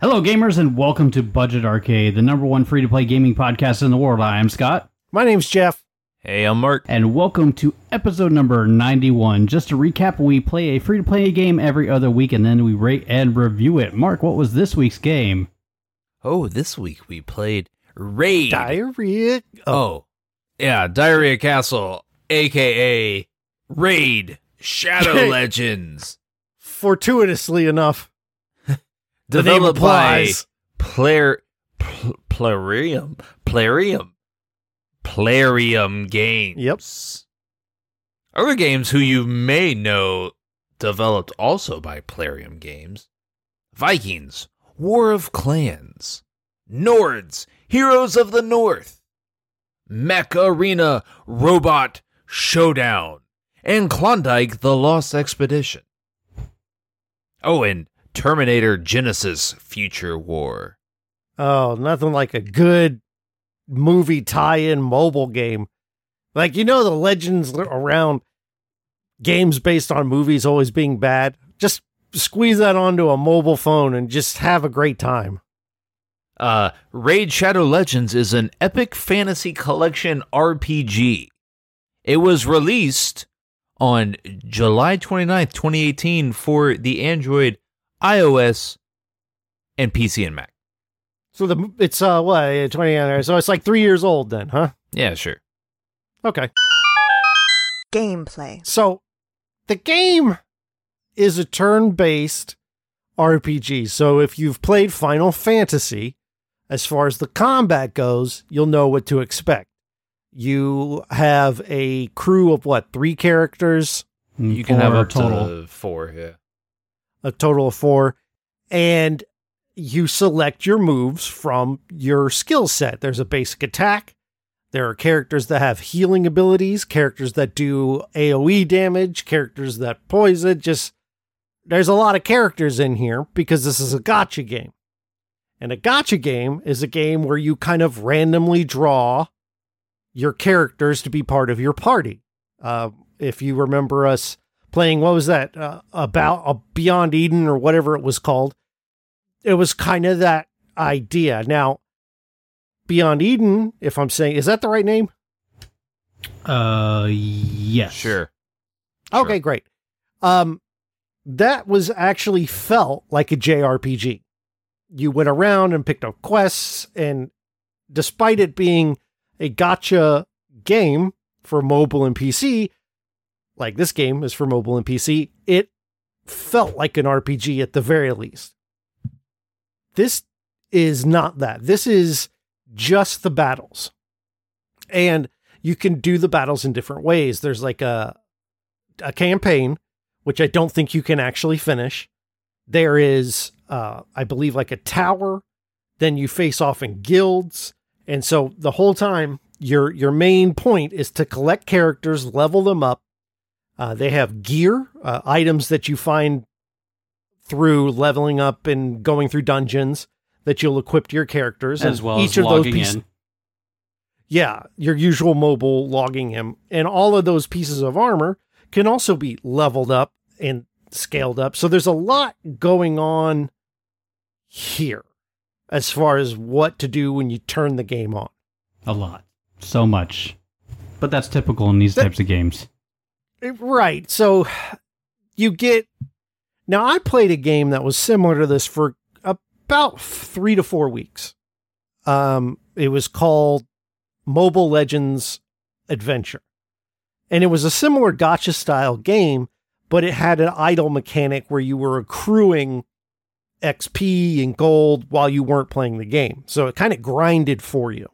Hello, gamers, and welcome to Budget Arcade, the number one free to play gaming podcast in the world. I am Scott. My name's Jeff. Hey, I'm Mark. And welcome to episode number 91. Just to recap, we play a free to play game every other week and then we rate and review it. Mark, what was this week's game? Oh, this week we played Raid. Diarrhea. Oh, yeah, Diarrhea Castle, aka Raid Shadow Legends. Fortuitously enough, the name Developed by. Player Pl- Plarium Plarium Plarium Games. Yep. Other games who you may know developed also by Plarium Games. Vikings, War of Clans, Nords, Heroes of the North, Mech Arena, Robot Showdown, and Klondike the Lost Expedition. Oh, and Terminator Genesis Future War. Oh, nothing like a good movie tie-in mobile game. Like you know the legends around games based on movies always being bad. Just squeeze that onto a mobile phone and just have a great time. Uh, Raid Shadow Legends is an epic fantasy collection RPG. It was released on July 29th, 2018 for the Android, iOS, and PC and Mac. So the it's uh what twenty so it's like three years old then, huh? Yeah, sure. Okay. Gameplay. So the game is a turn-based RPG. So if you've played Final Fantasy, as far as the combat goes, you'll know what to expect. You have a crew of what, three characters, You can have Four up total. to four, yeah. A total of four, and you select your moves from your skill set. There's a basic attack. There are characters that have healing abilities, characters that do AoE damage, characters that poison. Just there's a lot of characters in here because this is a gotcha game. And a gotcha game is a game where you kind of randomly draw your characters to be part of your party. Uh, if you remember us playing, what was that? Uh, about uh, Beyond Eden or whatever it was called. It was kind of that idea. Now, Beyond Eden, if I'm saying, is that the right name? Uh, yes. Sure. Okay, great. Um, that was actually felt like a JRPG. You went around and picked up quests, and despite it being a gotcha game for mobile and PC, like this game is for mobile and PC, it felt like an RPG at the very least. This is not that. This is just the battles. And you can do the battles in different ways. There's like a a campaign, which I don't think you can actually finish. There is, uh, I believe, like a tower. Then you face off in guilds, and so the whole time your your main point is to collect characters, level them up. Uh, they have gear, uh, items that you find through leveling up and going through dungeons that you'll equip to your characters, As well each as of those logging pieces. in. Yeah, your usual mobile logging him. And all of those pieces of armor can also be leveled up and scaled up. So there's a lot going on here as far as what to do when you turn the game on. A lot. So much. But that's typical in these That- types of games. Right. So you get. Now, I played a game that was similar to this for about three to four weeks. Um, it was called Mobile Legends Adventure. And it was a similar gotcha style game, but it had an idle mechanic where you were accruing XP and gold while you weren't playing the game. So it kind of grinded for you.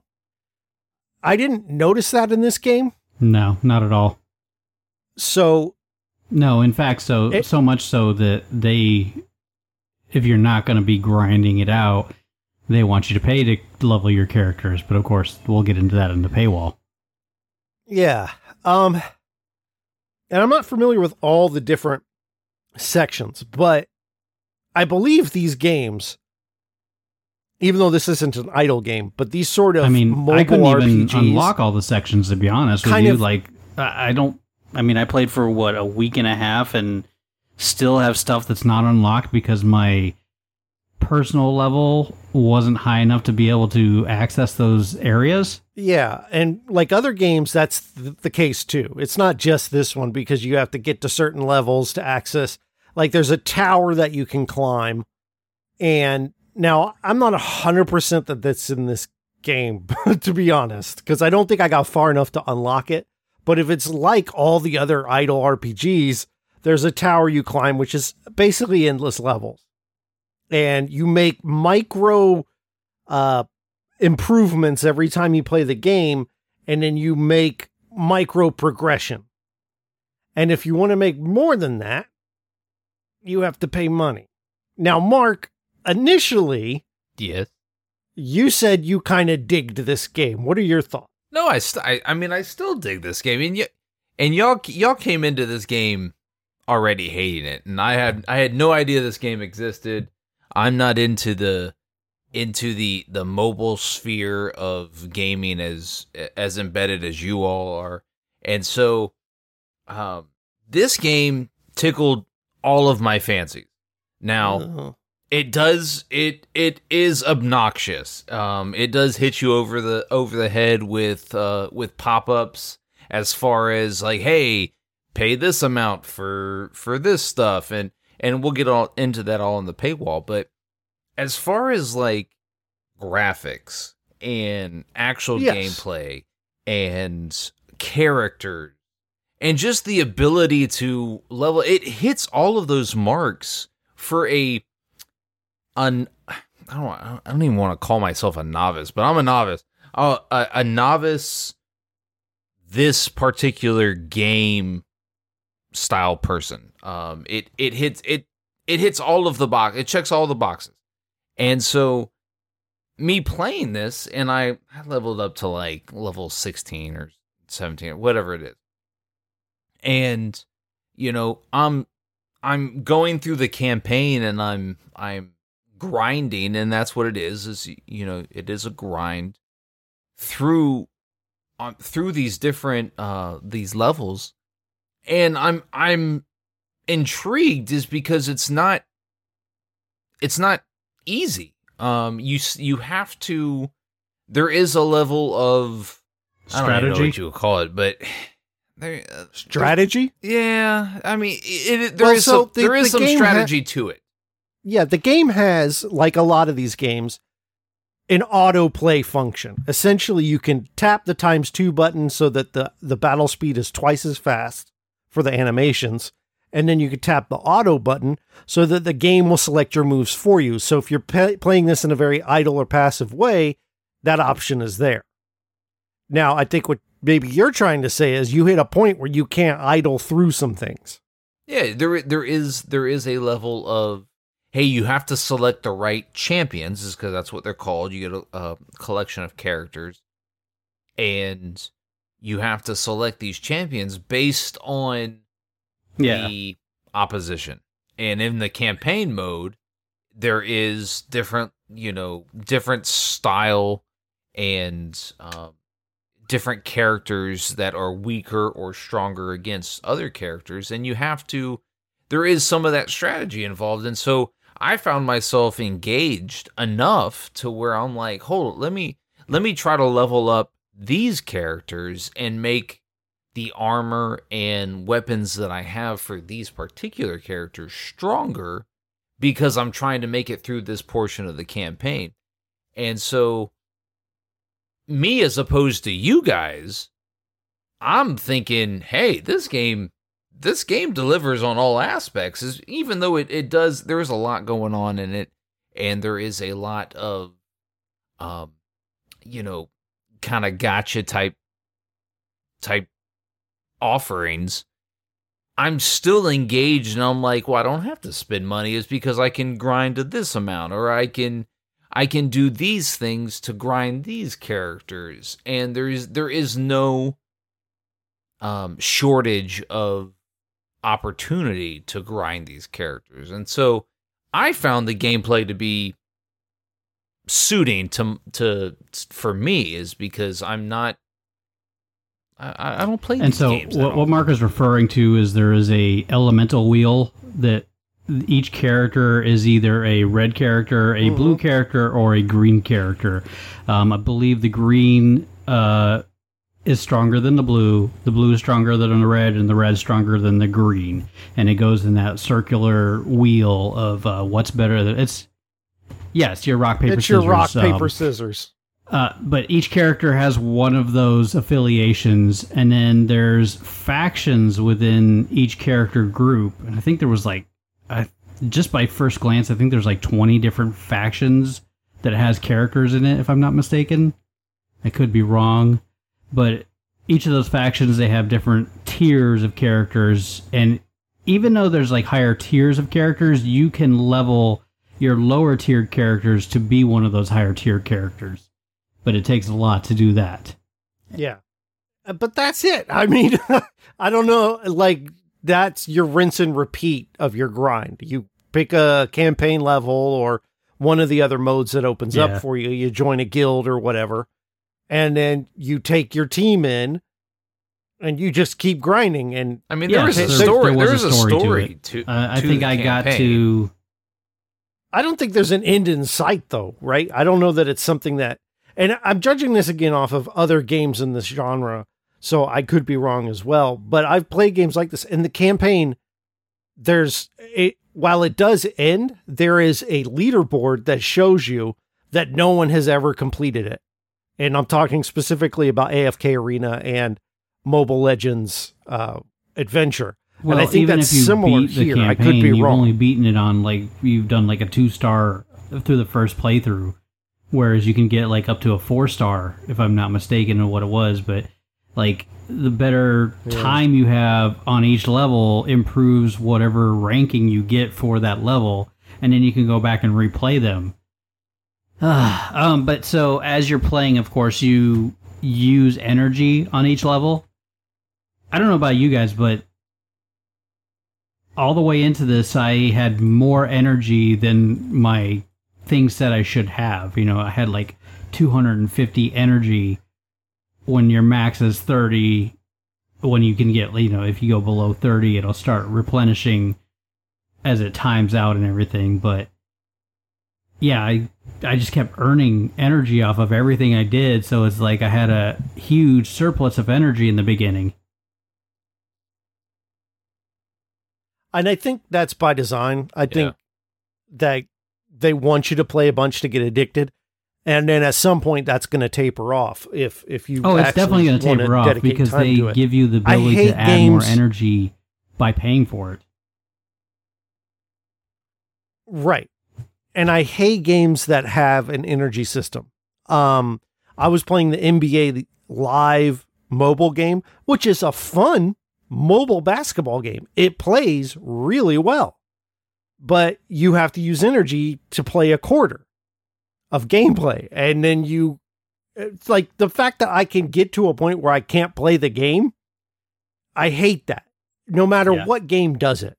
I didn't notice that in this game. No, not at all. So No, in fact, so It- so much so that they, if you're not going to be grinding it out, they want you to pay to level your characters. But of course, we'll get into that in the paywall. Yeah. Um and I'm not familiar with all the different sections, but I believe these games even though this isn't an idle game, but these sort of I mean, I couldn't even unlock all the sections to be honest with you. of- like, I don't. I mean, I played for what a week and a half and still have stuff that's not unlocked because my personal level wasn't high enough to be able to access those areas. Yeah, and like other games, that's th- the case too. It's not just this one because you have to get to certain levels to access. Like, there's a tower that you can climb, and now I'm not hundred percent that that's in this game, to be honest, because I don't think I got far enough to unlock it. But if it's like all the other idle RPGs, there's a tower you climb, which is basically endless levels, and you make micro uh improvements every time you play the game and then you make micro progression. And if you want to make more than that, you have to pay money. Now, Mark, initially Yes. you said you kind of digged this game. What are your thoughts? No, I, st- I I mean I still dig this game, and y- and y'all y'all came into this game already hating it, and I had I had no idea this game existed. I'm not into the into the the mobile sphere of gaming as as embedded as you all are, and so um, this game tickled all of my fancies. Now Oh. It does it it is obnoxious. Um it does hit you over the over the head with uh with pop-ups as far as like hey pay this amount for for this stuff. And and we'll get all into that all in the paywall. But as far as like graphics and actual Yes. gameplay and characters and just the ability to level it hits all of those marks for a I don't I don't even want to call myself a novice, but I'm a novice. Uh, a, a novice this particular game style person. Um it it hits it it hits all of the box. It checks all the boxes. And so me playing this and I, I leveled up to like level 16 or 17 or whatever it is. And you know, I'm I'm going through the campaign and I'm I'm grinding and that's what it is is you know it is a grind through um, through these different uh these levels and I'm I'm intrigued is because it's not it's not easy um you you have to there is a level of I don't know Strategy? what you would call it but there uh, Strategy? yeah, I mean, it, it, there is Well, so some, the- there is the some game ha- strategy to it. Yeah, the game has, like a lot of these games, an autoplay function. Essentially, you can tap the times two button so that the, the battle speed is twice as fast for the animations. And then you can tap the auto button so that the game will select your moves for you. So if you're pa- playing this in a very idle or passive way, that option is there. Now, I think what maybe you're trying to say is you hit a point where you can't idle through some things. Yeah, there there is there is a level of hey, you have to select the right champions, is because that's what they're called. You get a, a collection of characters, and you have to select these champions based on Yeah. the opposition. And in the campaign mode, there is different, you know, different style and um, different characters that are weaker or stronger against other characters. And you have to, there is some of that strategy involved. And so I found myself engaged enough to where I'm like, hold, let me, let me try to level up these characters and make the armor and weapons that I have for these particular characters stronger because I'm trying to make it through this portion of the campaign. And so, me as opposed to you guys, I'm thinking, hey, this game, this game delivers on all aspects. Is even though it, it does, there is a lot going on in it, and there is a lot of, um, you know, kind of gotcha type type offerings. I'm still engaged, and I'm like, well, I don't have to spend money. Is because I can grind to this amount, or I can I can do these things to grind these characters, and there is there is no um, shortage of opportunity to grind these characters, and so I found the gameplay to be suiting to to for me is because I'm not I, I don't play and these so what, what Mark is referring to is there is a elemental wheel that each character is either a red character, a blue character, or a green character. Um, I believe the green uh, is stronger than the blue. The blue is stronger than the red, and the red is stronger than the green. And it goes in that circular wheel of uh, what's better. Than, it's yes, your rock paper scissors. it's scissors. your rock um, paper scissors. uh, but each character has one of those affiliations, and then there's factions within each character group. And I think there was like, I, just by first glance, I think there's like 20 different factions that has characters in it, if I'm not mistaken. I could be wrong, but each of those factions they have different tiers of characters, and even though there's like higher tiers of characters, you can level your lower tiered characters to be one of those higher tier characters but it takes a lot to do that. Yeah. Uh, But that's it. I mean, I don't know. Like, that's your rinse and repeat of your grind. You pick a campaign level or one of the other modes that opens Yeah. up for you. You join a guild or whatever. And then you take your team in and you just keep grinding. And I mean, Yeah, there is a story. there was There is a a story to story it. to. Uh, I think the I got to. I don't think there's an end in sight, though, right? I don't know that it's something that, and I'm judging this again off of other games in this genre, so I could be wrong as well. But I've played games like this in the campaign. There's it while it does end, there is a leaderboard that shows you that no one has ever completed it, and I'm talking specifically about AFK Arena and Mobile Legends uh, Adventure. Well, and I think that's similar here. campaign, I could be you've wrong. only beaten it on like you've done like a two star through the first playthrough, whereas you can get like up to a four star if I'm not mistaken in what it was. But like the better time you have on each level improves whatever ranking you get for that level, and then you can go back and replay them. um, but so as you're playing, of course, you use energy on each level. I don't know about you guys, but all the way into this, I had more energy than my thing said I should have. You know, I had like 250 energy when your max is 30. When you can get, you know, if you go below 30, it'll start replenishing as it times out and everything. But yeah, I I just kept earning energy off of everything I did, so it's like I had a huge surplus of energy in the beginning. And I think that's by design. I think that they want you to play a bunch to get addicted. And then at some point that's going to taper off if if you Oh, it's definitely going to taper off because they give you the ability to add more energy by paying for it. Right. And I hate games that have an energy system. Um, I was playing the NBA Live mobile game, which is a fun mobile basketball game. It plays really well, but you have to use energy to play a quarter of gameplay. And then you, it's like the fact that I can get to a point where I can't play the game, I hate that. No matter Yeah. what game does it.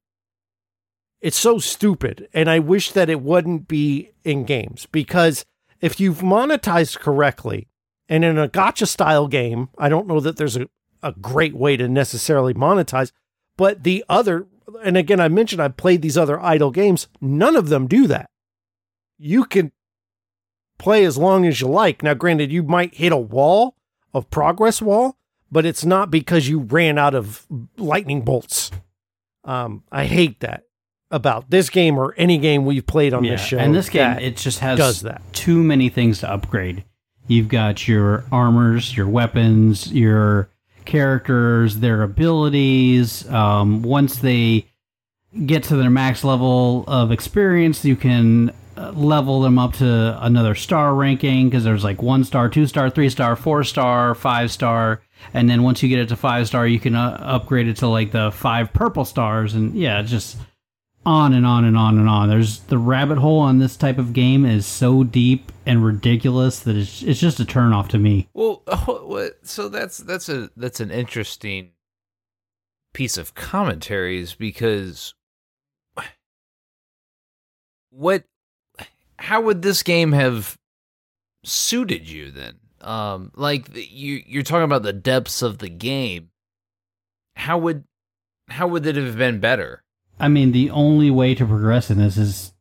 It's so stupid. And I wish that it wouldn't be in games because if you've monetized correctly and in a gotcha style game, I don't know that there's a, a great way to necessarily monetize, but the other, and again, I mentioned I played these other idle games, none of them do that. You can play as long as you like. Now, granted, you might hit a wall, a progress wall, but it's not because you ran out of lightning bolts. Um, I hate that. About this game or any game we've played on this show. And this game, it just has does that. too many things to upgrade. You've got your armors, your weapons, your characters, their abilities. Um, once they get to their max level of experience, you can uh, level them up to another star ranking because there's like one star, two star, three star, four star, five star. And then once you get it to five star, you can uh, upgrade it to like the five purple stars. And yeah, just on and on and on and on. There's the rabbit hole on this type of game is so deep and ridiculous that it's it's just a turn off to me. Well, so that's that's a that's an interesting piece of commentaries because what how would this game have suited you then? Um like the, you you're talking about the depths of the game. How would how would it have been better? I mean, the only way to progress in this is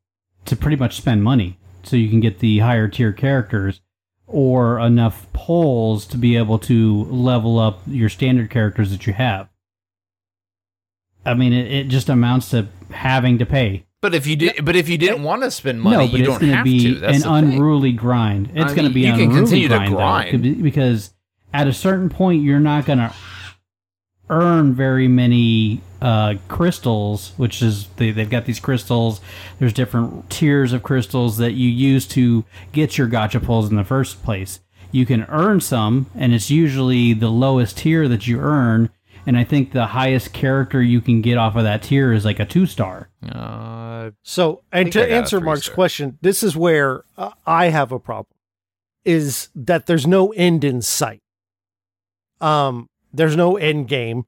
to pretty much spend money so you can get the higher tier characters or enough polls to be able to level up your standard characters that you have. I mean, it, it just amounts to having to pay. But if you did, but if you didn't want to spend money, no, but you it's don't going to have be to. That's an the thing. unruly grind. It's I going to be you an can unruly continue to grind, though, because at a certain point you're not going to earn very many uh, crystals, which is they, they've got these crystals. There's different tiers of crystals that you use to get your gotcha pulls in the first place. You can earn some, and it's usually the lowest tier that you earn. And I think the highest character you can get off of that tier is like a two star. Uh, So, and to answer Mark's star. question, this is where uh, I have a problem is that there's no end in sight. Um, there's no end game.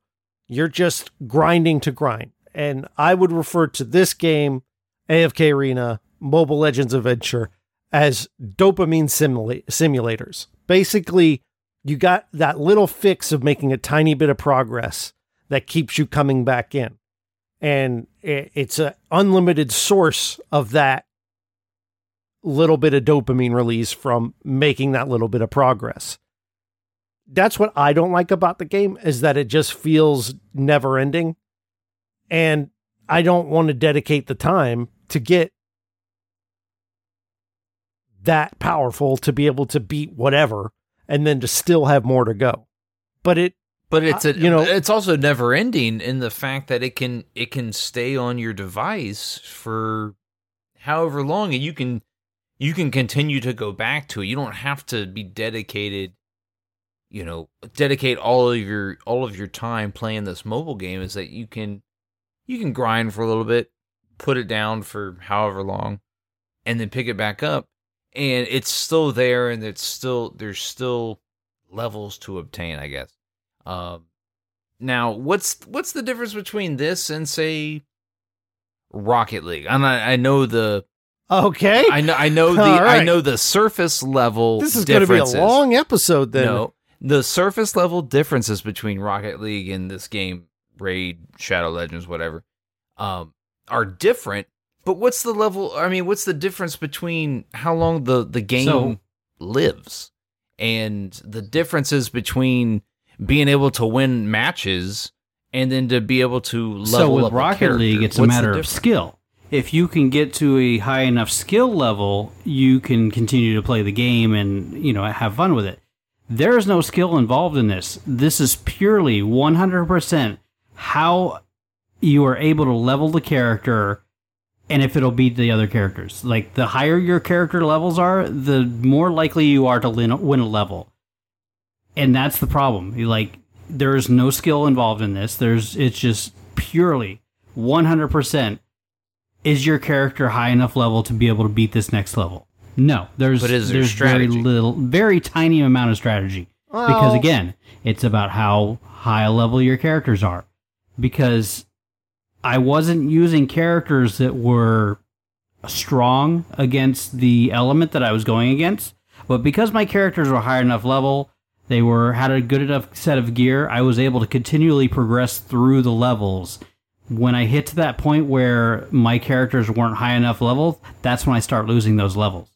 You're just grinding to grind. And I would refer to this game, AFK Arena, Mobile Legends Adventure, as dopamine simula- simulators. Basically, you got that little fix of making a tiny bit of progress that keeps you coming back in and it's an unlimited source of that little bit of dopamine release from making that little bit of progress. That's what I don't like about the game is that it just feels never ending. And I don't want to dedicate the time to get that powerful to be able to beat whatever and then to still have more to go. But it but it's a, you know- it's also never ending in the fact that it can it can stay on your device for however long, and you can you can continue to go back to it. You don't have to be dedicated. You know, dedicate all of your all of your time playing this mobile game. Is that you can you can grind for a little bit, put it down for however long, and then pick it back up, and it's still there, and it's still there's still levels to obtain. I guess. Um, now, what's what's the difference between this and say Rocket League? And I, I know the okay. I know I know the All I know the surface level. this is going to be a long episode then. No, the surface level differences between Rocket League and this game, Raid, Shadow Legends, whatever, um, are different. But what's the level? I mean, what's the difference between how long the the game So- lives and the differences between being able to win matches and then to be able to level so with up Rocket? League, it's a matter of skill. If you can get to a high enough skill level, you can continue to play the game and you know have fun with it. There is no skill involved in this. This is purely 100% how you are able to level the character and if it'll beat the other characters. Like the higher your character levels are, the more likely you are to win a level. And that's the problem. Like there is no skill involved in this. There's it's just purely 100% is your character high enough level to be able to beat this next level? No, there's But is there there's very little very tiny amount of strategy because again, it's about how high a level your characters are. Because I wasn't using characters that were strong against the element that I was going against, but because my characters were high enough level, they were had a good enough set of gear, I was able to continually progress through the levels. When I hit to that point where my characters weren't high enough level, that's when I start losing those levels.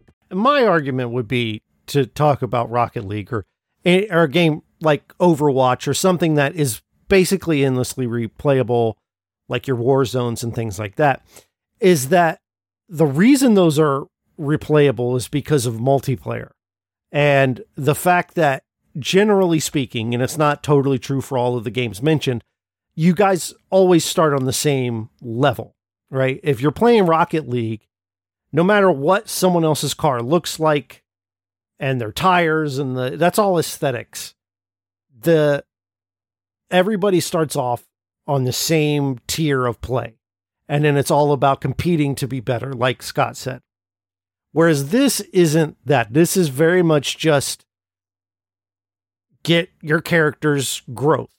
My argument would be to talk about Rocket League or eh, or a game like Overwatch or something that is basically endlessly replayable, like your war zones and things like that, is that the reason those are replayable is because of multiplayer. And the fact that generally speaking, and it's not totally true for all of the games mentioned, you guys always start on the same level, right? If you're playing Rocket League, no matter what someone else's car looks like and their tires and the that's all aesthetics. The everybody starts off on the same tier of play. And then it's all about competing to be better, like Scott said. Whereas this isn't that. This is very much just get your character's growth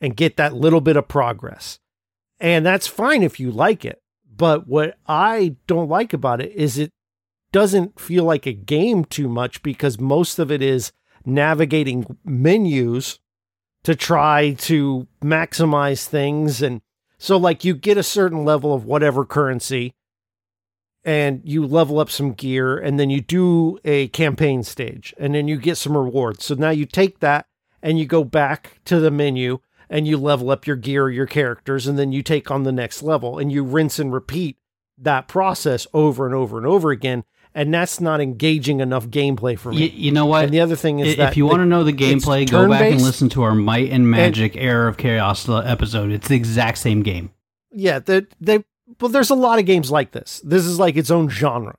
and get that little bit of progress. And that's fine if you like it. But what I don't like about it is it doesn't feel like a game too much because most of it is navigating menus to try to maximize things. And so, like, you get a certain level of whatever currency and you level up some gear, and then you do a campaign stage, and then you get some rewards. So now you take that and you go back to the menu and you level up your gear, your characters, and then you take on the next level and you rinse and repeat that process over and over and over again. And that's not engaging enough gameplay for me. You, you know what? And the other thing is if that if you want to know the gameplay, go back and listen to our Might and Magic Era of Chaos episode. It's the exact same game. Yeah, they they well, there's a lot of games like this. This is like its own genre.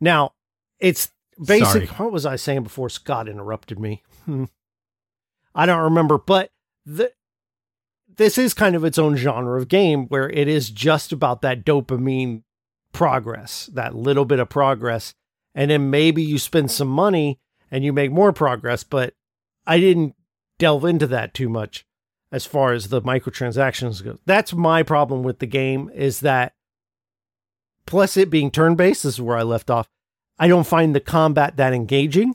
Now, it's basic. Sorry. What was I saying before Scott interrupted me? Hmm. I don't remember, but the this is kind of its own genre of game where it is just about that dopamine progress, that little bit of progress, and then maybe you spend some money and you make more progress. But I didn't delve into that too much as far as the microtransactions go. That's my problem with the game is that plus it being turn-based, this is where I left off. I don't find the combat that engaging.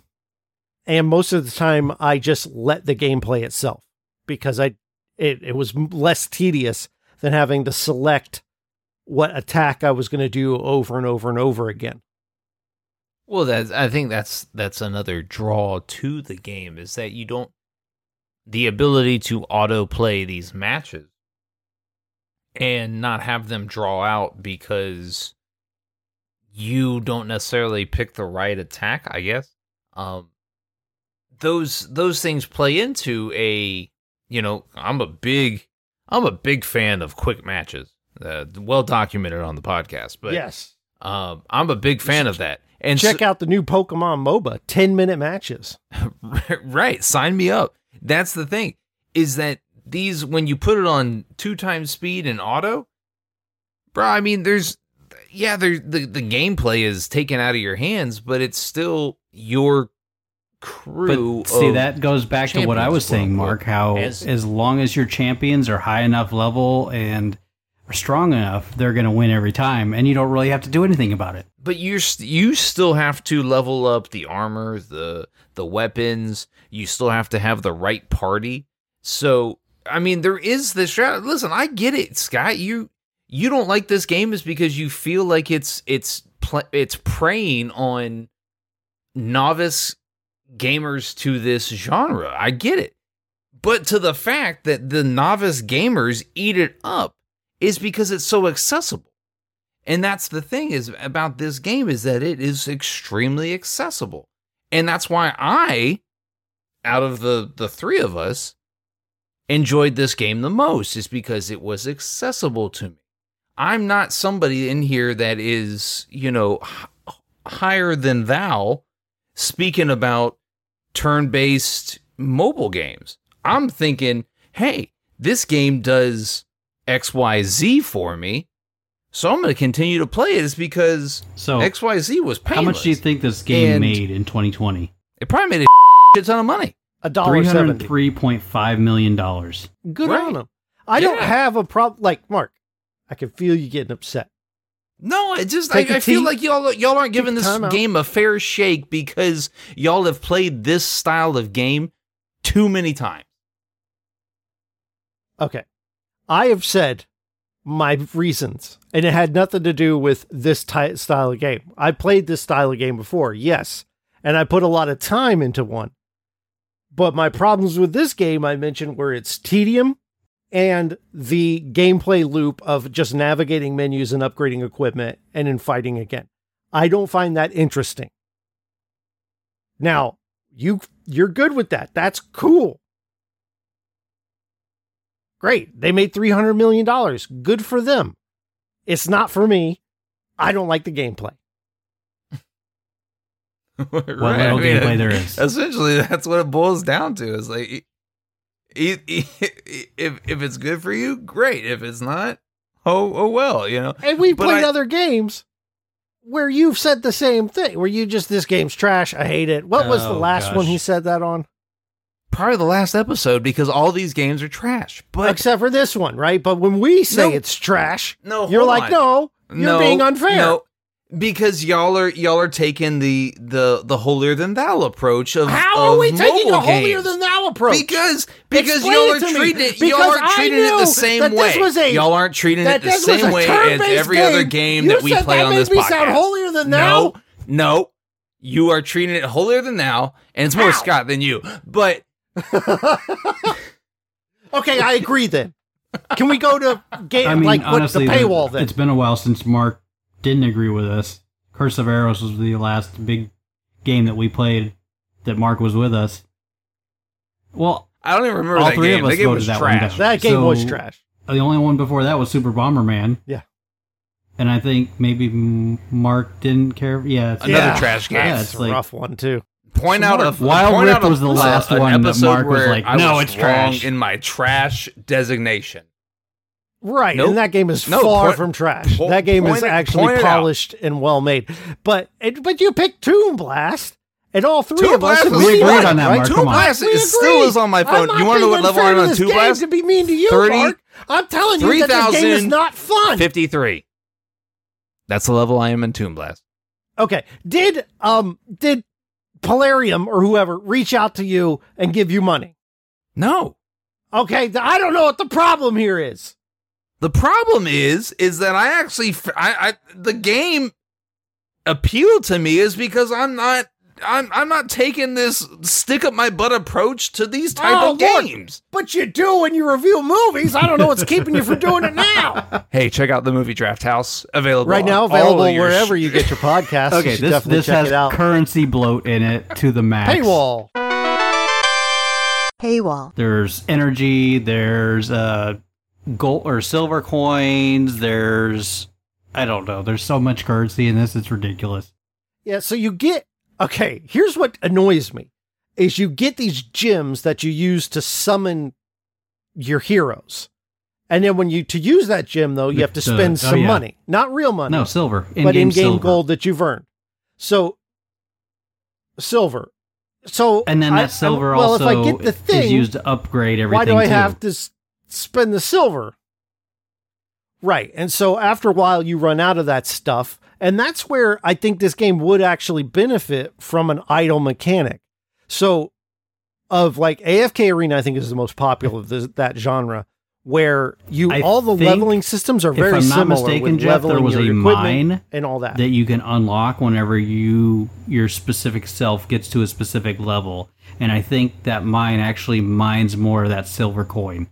And most of the time I just let the game play itself because I it, it was less tedious than having to select what attack I was going to do over and over and over again. Well, that's I think that's that's another draw to the game is that you don't the ability to auto play these matches and not have them draw out because you don't necessarily pick the right attack, I guess. Um those those things play into a you know, I'm a big I'm a big fan of quick matches. Uh, well documented on the podcast, but yes. um, I'm a big fan of that. And so- Check out the new Pokemon MOBA, 10 minute matches. right sign me up that's the thing is that these when you put it on two times speed and auto bro i mean there's yeah there's the, the gameplay is taken out of your hands but it's still your crew But see, that goes back to what I was saying, Mark. How As- as long as your champions are high enough level and are strong enough, they're going to win every time, and you don't really have to do anything about it. but you're you still have to level up the armor, the the weapons. You still have to have the right party. So I mean, there is this. Listen, I get it, Scott. You you don't like this game is because you feel like it's it's it's preying on novice gamers to this genre. I get it. But to the fact that the novice gamers eat it up is because it's so accessible. And that's the thing is about this game is that it is extremely accessible. And that's why I out of the the 3 of us enjoyed this game the most is because it was accessible to me. I'm not somebody in here that is, you know, h- higher than thou speaking about turn-based mobile games. I'm thinking, "Hey, this game does XYZ for me." So I'm going to continue to play it is because So, XYZ was painless. how much do you think this game And- made in 2020? It probably made a shit ton of money. A dollar seventy. $303.5 million. Good Right. on them. I don't have a problem. Like Mark, I can feel you getting upset. No, it just I, Take a I feel like y'all y'all aren't giving this game a fair shake because y'all have played this style of game too many times. Okay. I have said my reasons, and it had nothing to do with this ty- style of game. I played this style of game before, yes, and I put a lot of time into one. But my problems with this game I mentioned were its tedium and the gameplay loop of just navigating menus and upgrading equipment and then fighting again. I don't find that interesting. Now, you you're good with that. That's cool. Great. They made $300 million. Good for them. It's not for me. I don't like the gameplay. what What little gameplay there is. Essentially, that's what it boils down to. Is like, if if it's good for you, great. If it's not, oh oh well, you know. And we But played I- other games where you've said the same thing, where you just, this game's trash. I hate it. What was the Oh, last one gosh. he said that on? Probably the last episode because all these games are trash. But Except for this one, right? But when we say No. it's trash, no, you're like, on. no, you're No, being unfair. No, because y'all are y'all are taking the the the holier than thou approach of How are of we taking a holier than thou approach? Because because Explain y'all are to treating it y'all aren't treating it the same way. a- y'all aren't treating it the same way as turn-based every other game You that we said play that on made this me podcast. sound holier than thou? no, no, you are treating it holier than thou, and it's more How? Scott than you. But okay, I agree then. Can we go to game I mean, like what the paywall then? it's been a while since Mark didn't agree with us. Curse of Aros was the last big game that we played that Mark was with us. Well, I don't even remember All that three of us That game voted was that one trash. down. that game was trash. the only one before that was Super Bomberman. Yeah. And I think maybe Mark didn't care. Yeah. it's- Another Yeah, trash game. Yeah, That's it's a like- rough one too. point out a Wild point Rift out was the uh, last an one that episode Mark was where like, I "No, was it's wrong trash." in my trash designation. Right, Nope. and that game is No, far point- from trash. po- that game is it- actually polished and well made. But it, but you picked Toon Blast, and all three Tomb of us Blast We agreed on that, right? Mark. Tomb. Blast it still is on my phone. You want to know what level I'm on Tomb game Blast? To be mean to you, 30 Mark. I'm telling you that this game is not fun. 53. That's the level I am in Toon Blast. Okay, did um did Polarium or whoever reach out to you and give you money? No. Okay, I don't know what the problem here is. The problem is, is that I actually, f- I, I- the game appealed to me is because I'm not, I'm, I'm not taking this stick up my butt approach to these type Oh, of look. games. But you do when you review movies. I don't know what's keeping you from doing it now. Hey, check out the movie Draft House available Right now, available wherever sh- you get your podcast. Okay, should this this has currency bloat in it to the max. Paywall. Paywall. There's energy. There's uh, gold or silver coins. There's I don't know. There's so much currency in this. It's ridiculous. Yeah, so you get okay. Here's what annoys me: is you get these gems that you use to summon your heroes, and then when you to use that gem though, you have to The- spend oh, some yeah. money, not real money, No silver. but In-game in-game silver. gold that you've earned. So silver. So And then I- that silver I, well, also if I get the thing, is used to upgrade everything. why do I too. have to s- spend the silver? Right. And so after a while, you run out of that stuff. And that's where I think this game would actually benefit from an idle mechanic. So, of like AFK Arena, I think is the most popular of this, that genre, where you I all the leveling systems are if very I'm not similar. mistaken, with Jeff, there leveling was your a equipment mine and all that. that you can unlock whenever you your specific self gets to a specific level. And I think that mine actually mines more of that silver coin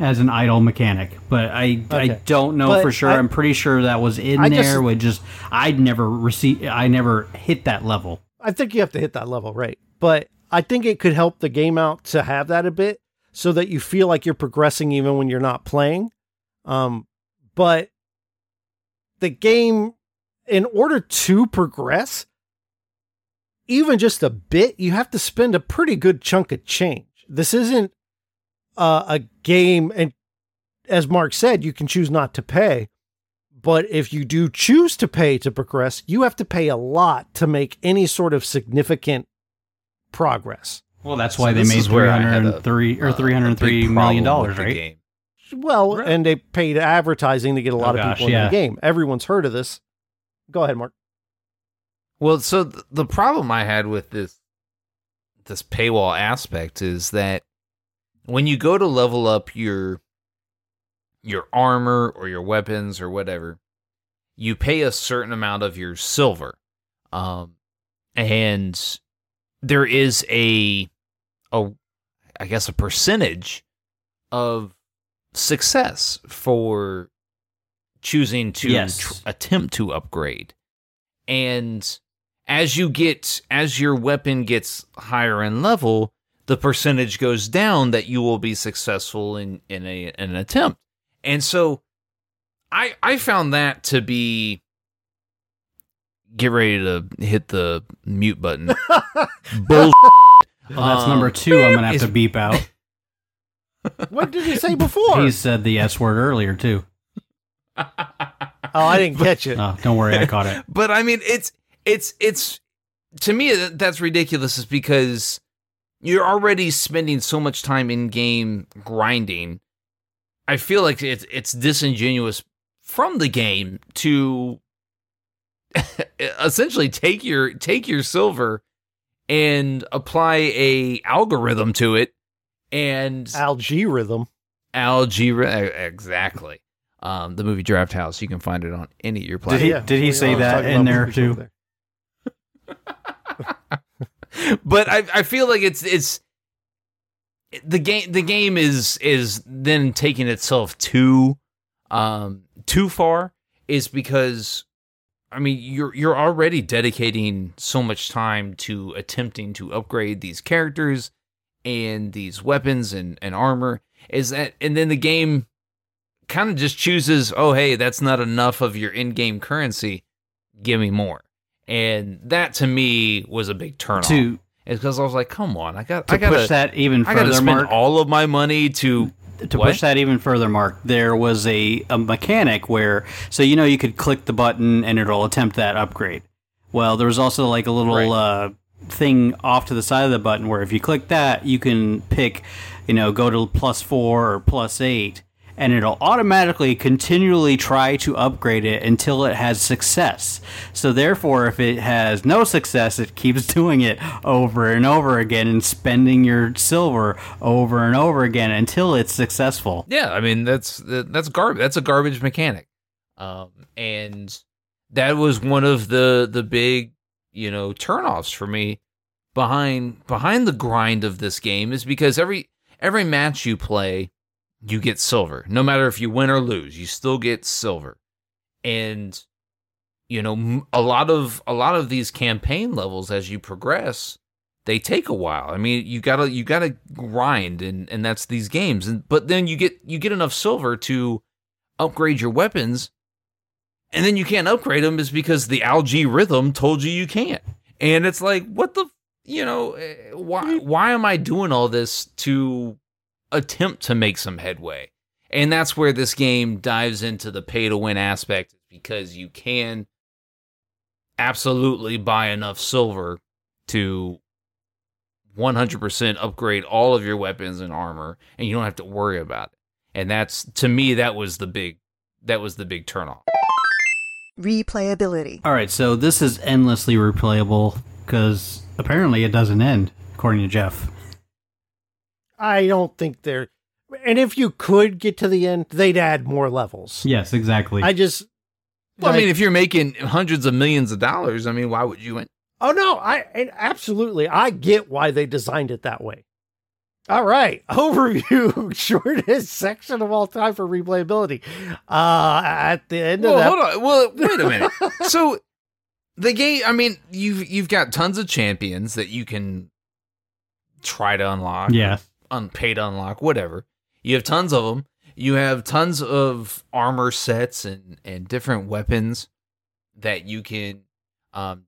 as an idle mechanic. But I I don't know But for sure. I- am pretty sure that was in I there. just- Would just I'd never receive. I never hit that level. I think you have to hit that level, right? But I think it could help the game out to have that a bit so that you feel like you're progressing even when you're not playing. Um, but the game, in order to progress, even just a bit, you have to spend a pretty good chunk of change. This isn't uh, a game, and as Mark said, you can choose not to pay. But if you do choose to pay to progress, you have to pay a lot to make any sort of significant progress. Well, that's why So they made is where I had a- 303 or three hundred three million three hundred a three big million problem dollars, right? game. Well, Right. and they paid advertising to get a lot Oh, of gosh, people yeah. in the game. Everyone's heard of this. Go ahead, Mark. Well, so th- the problem I had with this this paywall aspect is that when you go to level up your your armor or your weapons or whatever, you pay a certain amount of your silver. Um and there is a a I guess a percentage of success for choosing to Yes. tr- attempt to upgrade. And as you get as your weapon gets higher in level, the percentage goes down that you will be successful in in a in an attempt. And so I I found that to be get ready to hit the mute button. Bull Well, that's Um, number two. I'm gonna have to beep out. What did he say before? He said the S word earlier too. oh, I didn't catch it. Oh, don't worry, I caught it. but I mean, it's it's it's to me that's ridiculous. Is because you're already spending so much time in game grinding. I feel like it's it's disingenuous from the game to essentially take your take your silver and apply a algorithm to it and Algae rhythm. algebra exactly um the movie draft house you can find it on any of your platforms Did he- did he say are that in there movies too? but I, I feel like it's it's the game the game is is then taking itself too um too far is because I mean you're you're already dedicating so much time to attempting to upgrade these characters and these weapons and, and armor is that and then the game kind of just chooses oh hey that's not enough of your in-game currency give me more and that to me was a big turn off To is because I was like, come on, I got, to I gotta, push that even I further, spend Mark. all of my money to. to What? push that even further, Mark, there was a, a mechanic where, so you know, you could click the button and it'll attempt that upgrade. Well, there was also like a little Right. uh, thing off to the side of the button where if you click that, you can pick, you know, go to plus four or plus eight, and it'll automatically continually try to upgrade it until it has success. So, therefore, if it has no success, it keeps doing it over and over again and spending your silver over and over again until it's successful. Yeah, I mean that's that's garbage. That's a garbage mechanic, um, and that was one of the the big you know turnoffs for me behind behind the grind of this game is because every every match you play you get silver. No matter if you win or lose you still get silver. And you know a lot of a lot of these campaign levels as you progress they take a while. I mean you gotta you gotta grind and and that's these games. And but then you get you get enough silver to upgrade your weapons and then you can't upgrade them is because the algae rhythm told you you can't. And it's like what the you know eh, why why am i doing all this to attempt to make some headway and that's where this game dives into the pay to win aspect because you can absolutely buy enough silver to 100% upgrade all of your weapons and armor and you don't have to worry about it and that's to me that was the big that was the big turnoff Replayability. All right, so this is endlessly replayable because apparently it doesn't end, according to Jeff. I don't think they're. And if you could get to the end, they'd add more levels. Yes, exactly. I just. well i like- mean if you're making hundreds of millions of dollars i mean why would you Oh no, I and absolutely I get why they designed it that way. All right, overview shortest section of all time for replayability. Uh at the end well of that hold on well wait a minute so the game i mean you've you've got tons of champions that you can try to unlock yeah, unpaid unlock, whatever. You have tons of them. You have tons of armor sets and and different weapons that you can um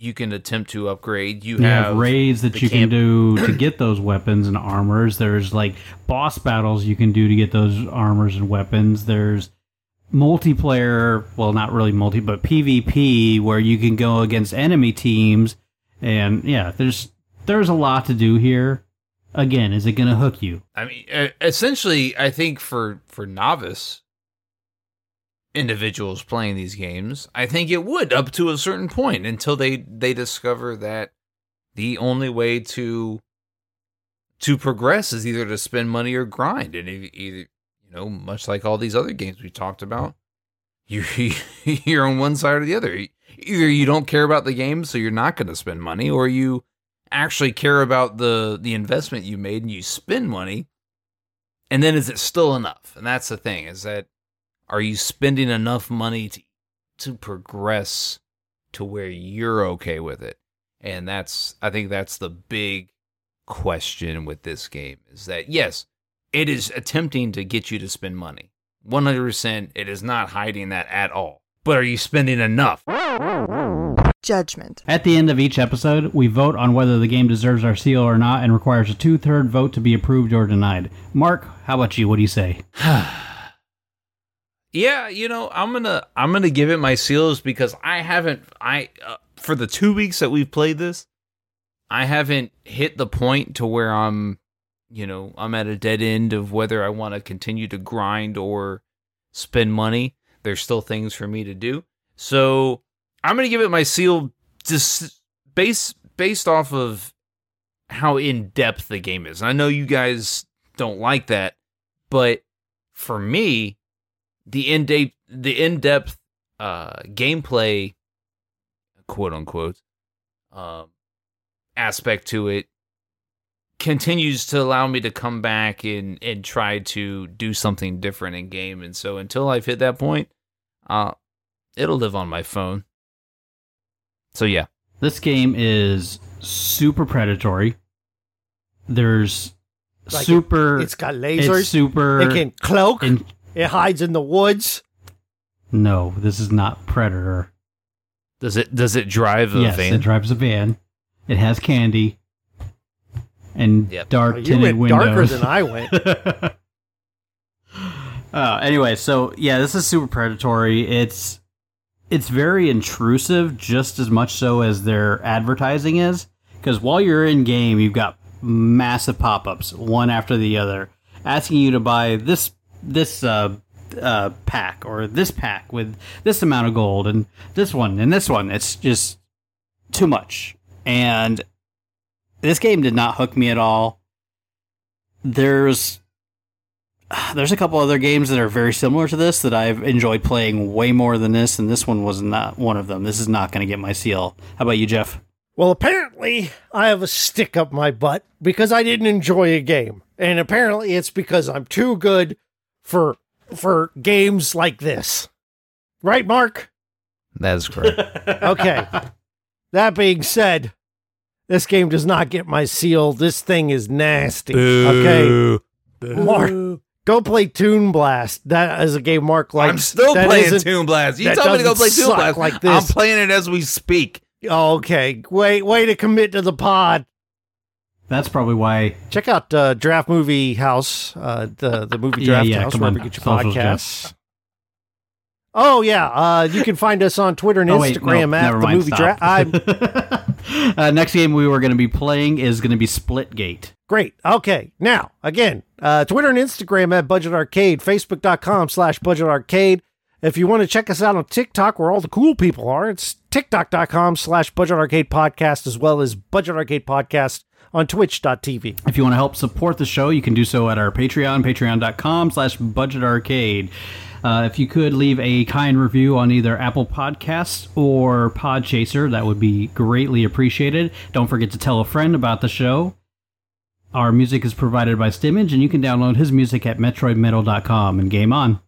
you can attempt to upgrade. You, you have, have raids that you camp- can do to get those weapons and armors. There's like boss battles you can do to get those armors and weapons. There's multiplayer, well, not really multi, but PvP where you can go against enemy teams. And yeah, there's there's a lot to do here. Again, is it going to hook you? I mean, essentially, I think for for novice individuals playing these games, I think it would up to a certain point until they they discover that the only way to to progress is either to spend money or grind, and either you know, much like all these other games we talked about, you you're on one side or the other. Either you don't care about the game, so you're not going to spend money, or you actually care about the the investment you made and you spend money and then is it still enough? And that's the thing is that are you spending enough money to to progress to where you're okay with it? And that's i think that's the big question with this game is that yes it is attempting to get you to spend money. 100% it is not hiding that at all. But are you spending enough Judgment. At the end of each episode, we vote on whether the game deserves our seal or not and requires a two third vote to be approved or denied. Mark, how about you? What do you say? Yeah, you know, I'm gonna I'm gonna give it my seals because I haven't I uh, for the two weeks that we've played this, I haven't hit the point to where I'm, you know, I'm at a dead end of whether I want to continue to grind or spend money. There's still things for me to do, so I'm gonna give it my seal just based based off of how in depth the game is. I know you guys don't like that, but for me, the in depth the in depth uh, gameplay, quote unquote, um, aspect to it continues to allow me to come back and and try to do something different in game. And so until I've hit that point, uh, it'll live on my phone. So yeah, This game is super predatory. There's Like super. It's got lasers. It's super. it can cloak. in- it hides in the woods. no, this is not Predator. does it does it drive a yes, van? it drives a van. It has candy and Yep. dark Oh, you tinted went windows. darker than I went. uh, anyway, so yeah, this is super predatory. It's it's very intrusive, just as much so as their advertising is. Because while you're in game, you've got massive pop ups, one after the other, asking you to buy this this uh, uh, pack or this pack with this amount of gold and this one and this one. It's just too much. And this game did not hook me at all. There's there's a couple other games that are very similar to this that I've enjoyed playing way more than this, and this one was not one of them. This is not going to get my seal. How about you, Jeff? Well, apparently I have a stick up my butt because I didn't enjoy a game. And apparently it's because I'm too good for for games like this. Right, Mark? that is correct. Okay. that being said, this game does not get my seal. This thing is nasty. Okay. Mark, go play Toon Blast. That is a game Mark likes. I'm still That playing isn't- Toon Blast. You tell me to go play Toon suck Blast. like this. I'm playing it as we speak. Okay. Wait, way to commit to the pod. That's probably why. Check out uh, Draft Movie House, uh, the the movie Draft yeah, House, come wherever on. you get your podcasts. Oh yeah, uh, you can find us on Twitter and Oh, wait, Instagram no, at the mind, movie. Draft. Uh, next game we were going to be playing is going to be Splitgate. great. Okay, now again, uh, Twitter and Instagram at Budget Arcade, Facebook.com slash Budget Arcade. If you want to check us out on TikTok, where all the cool people are, it's TikTok.com slash Budget Arcade Podcast, as well as Budget Arcade Podcast on Twitch.tv. If you want to help support the show, you can do so at our Patreon, patreon.com slash budget arcade. Uh, if you could leave a kind review on either Apple Podcasts or Podchaser, that would be greatly appreciated. Don't forget to tell a friend about the show. Our music is provided by Stemage, and you can download his music at metroidmetal.com. And game on.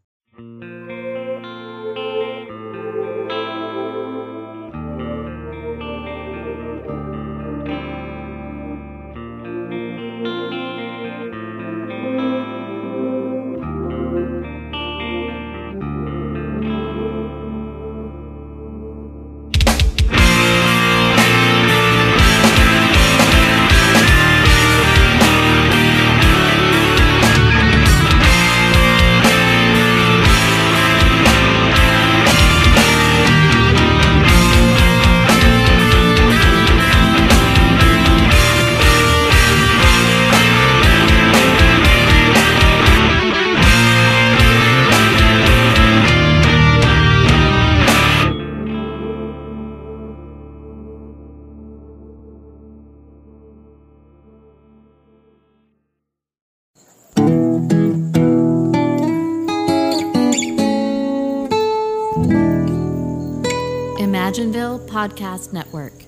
Podcast Network.